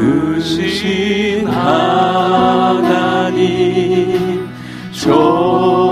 좋으신 하나님 좋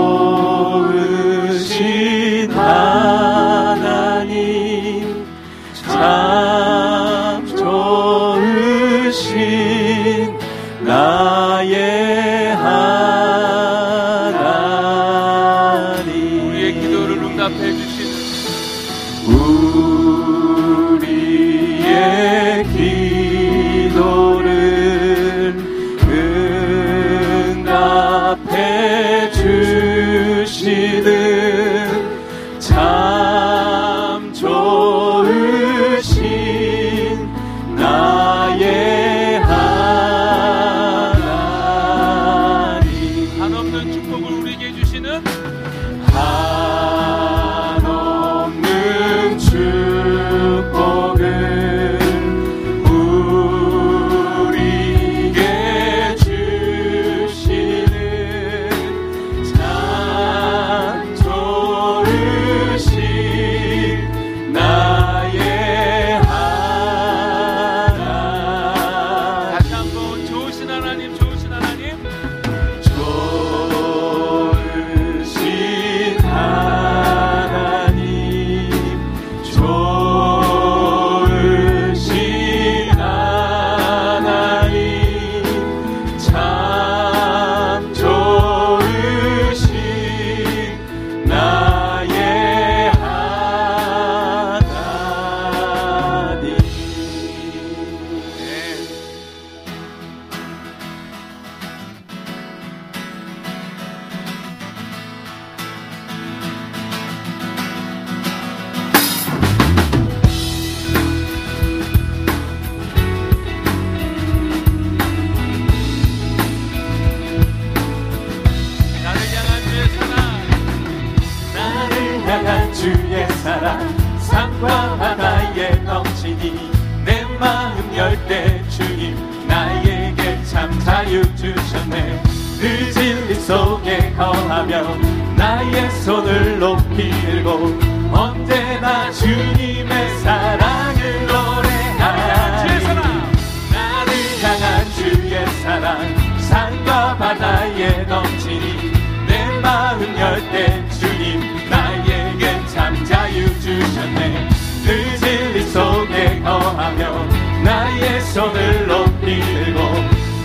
백성을 높이 들고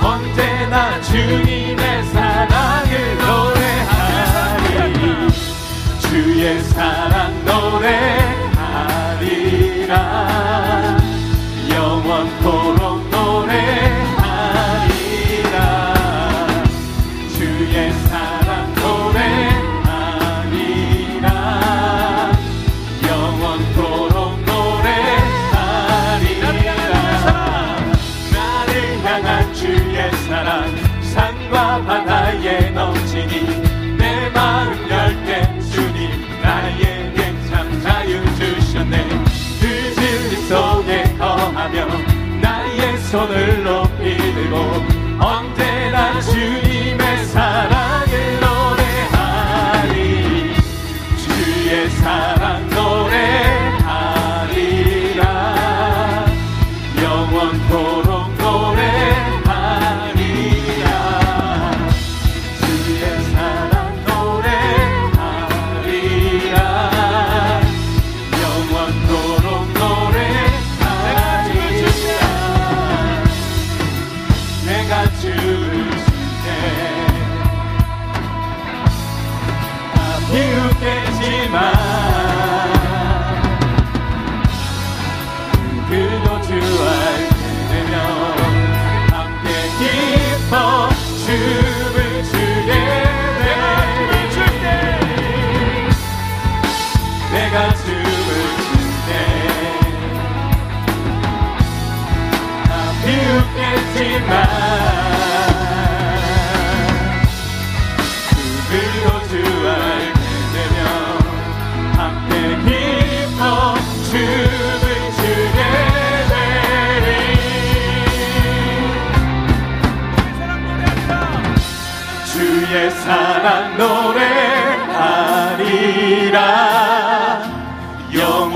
언제나 주님의 사랑을 노래하리. 주의 사랑 노래하리라. 영원토록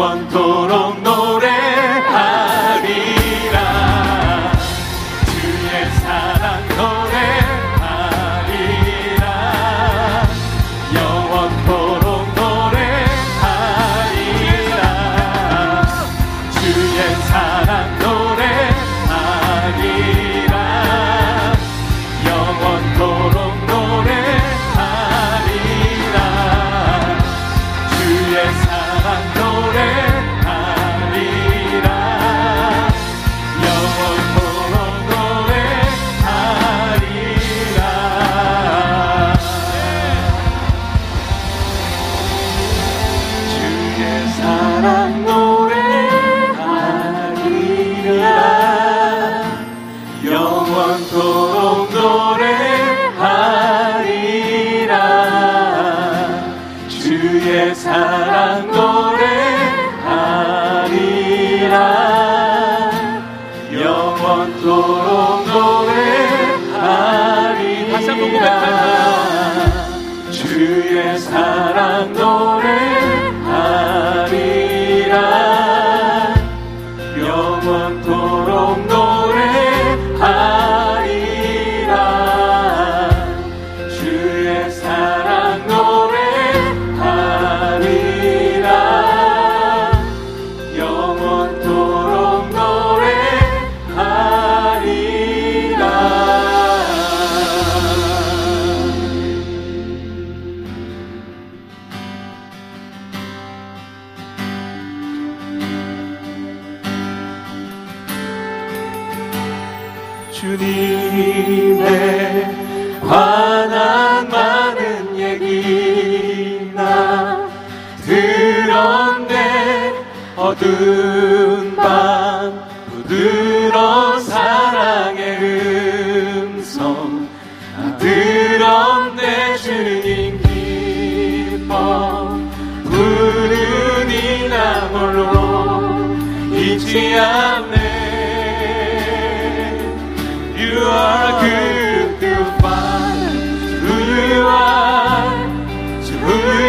영원토록 no 주님의 관한 많은 얘기나 그런데 어두운 밤. Who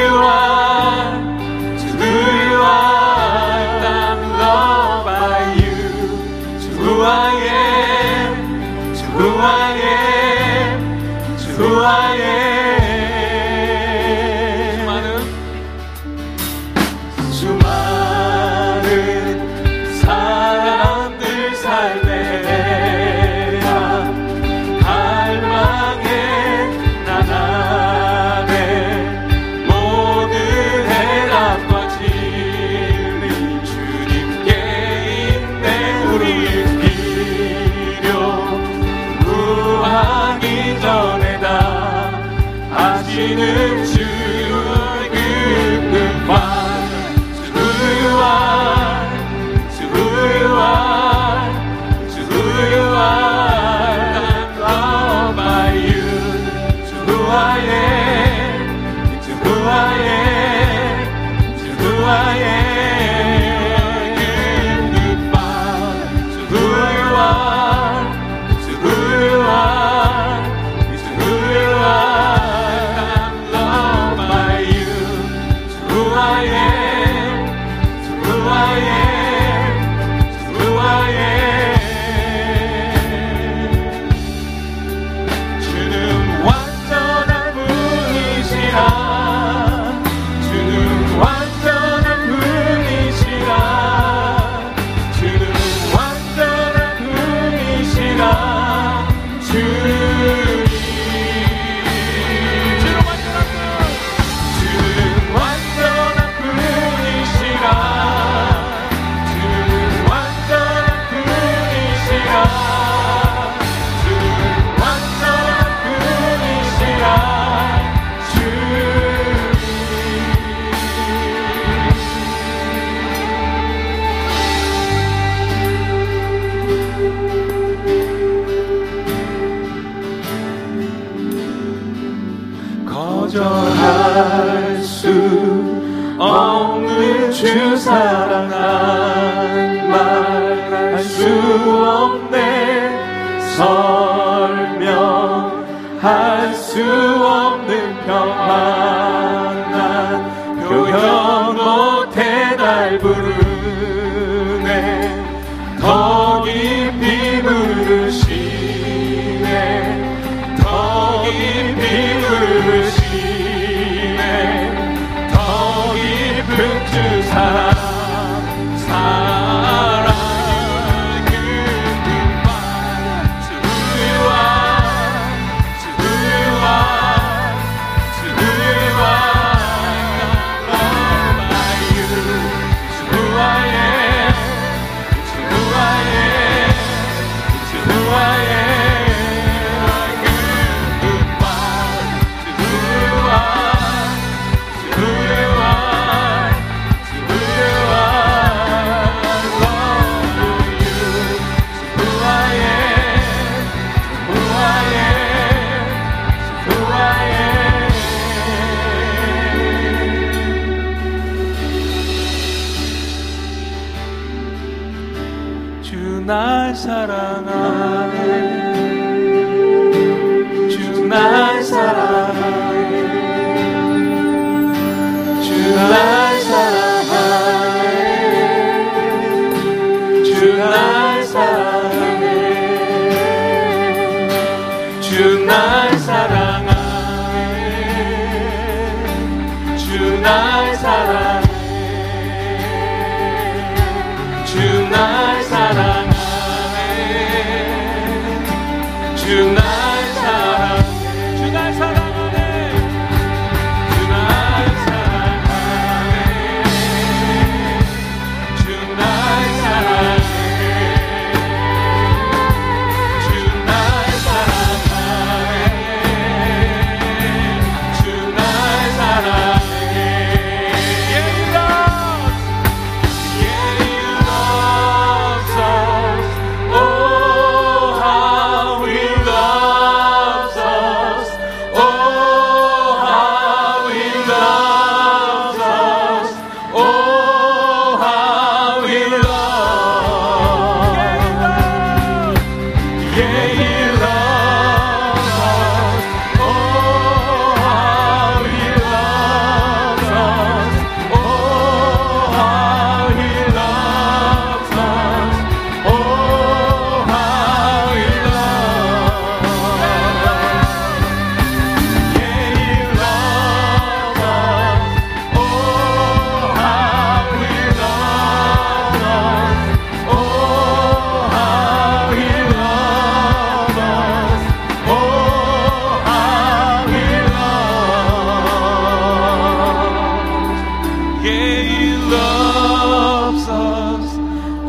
영원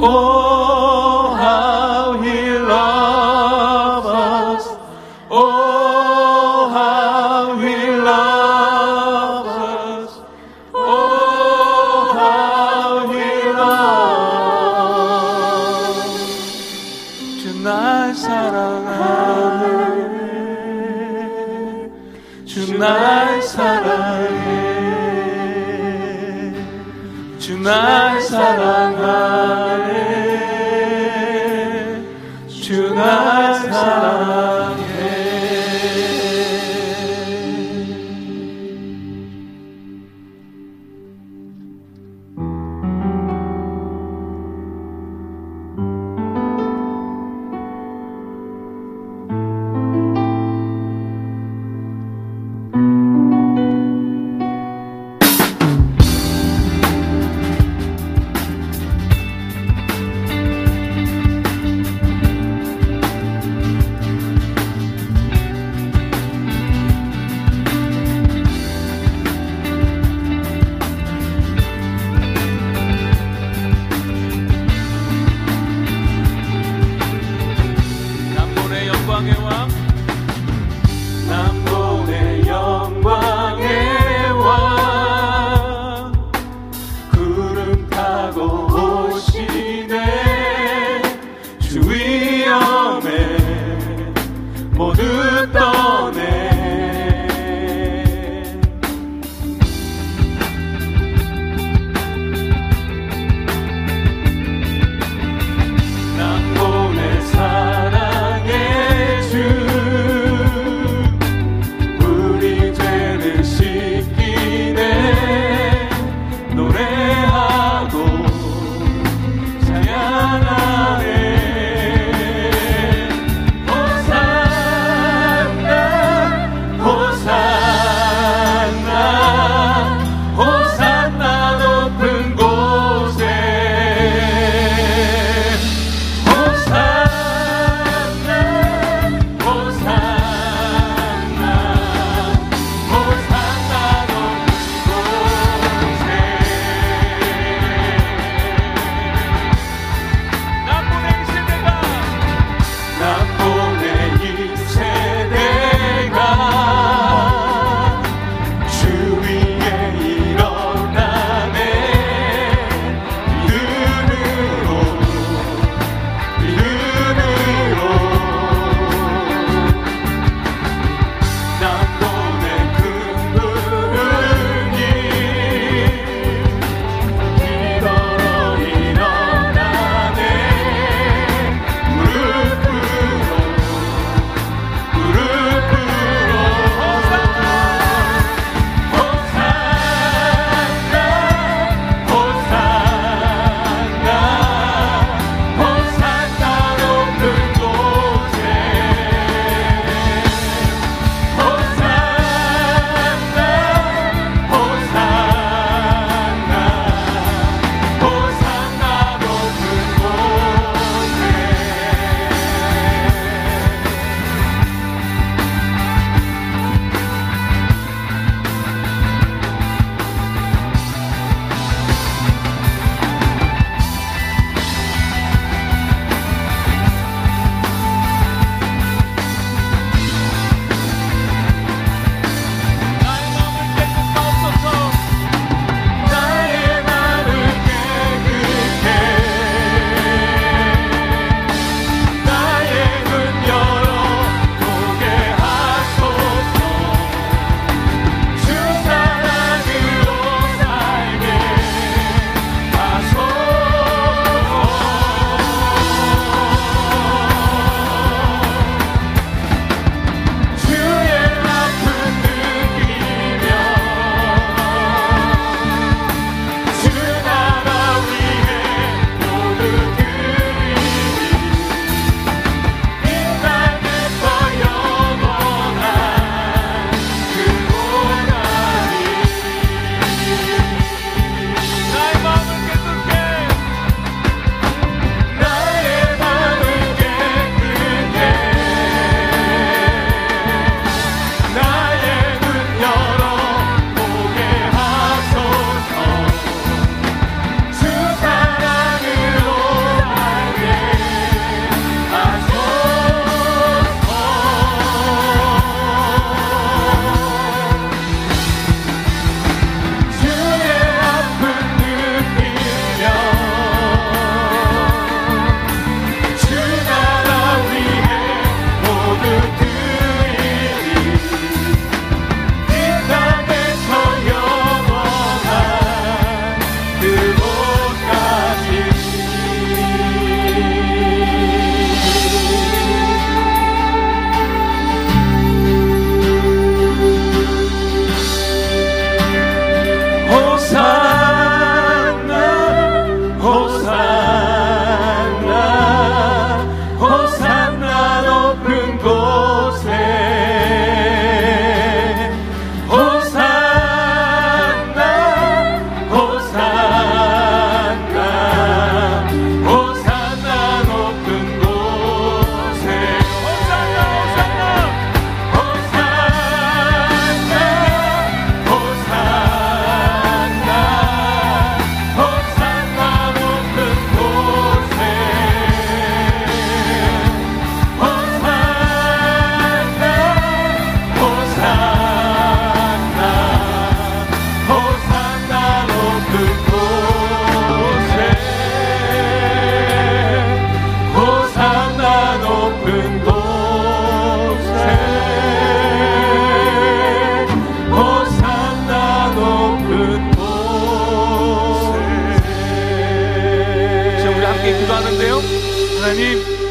过。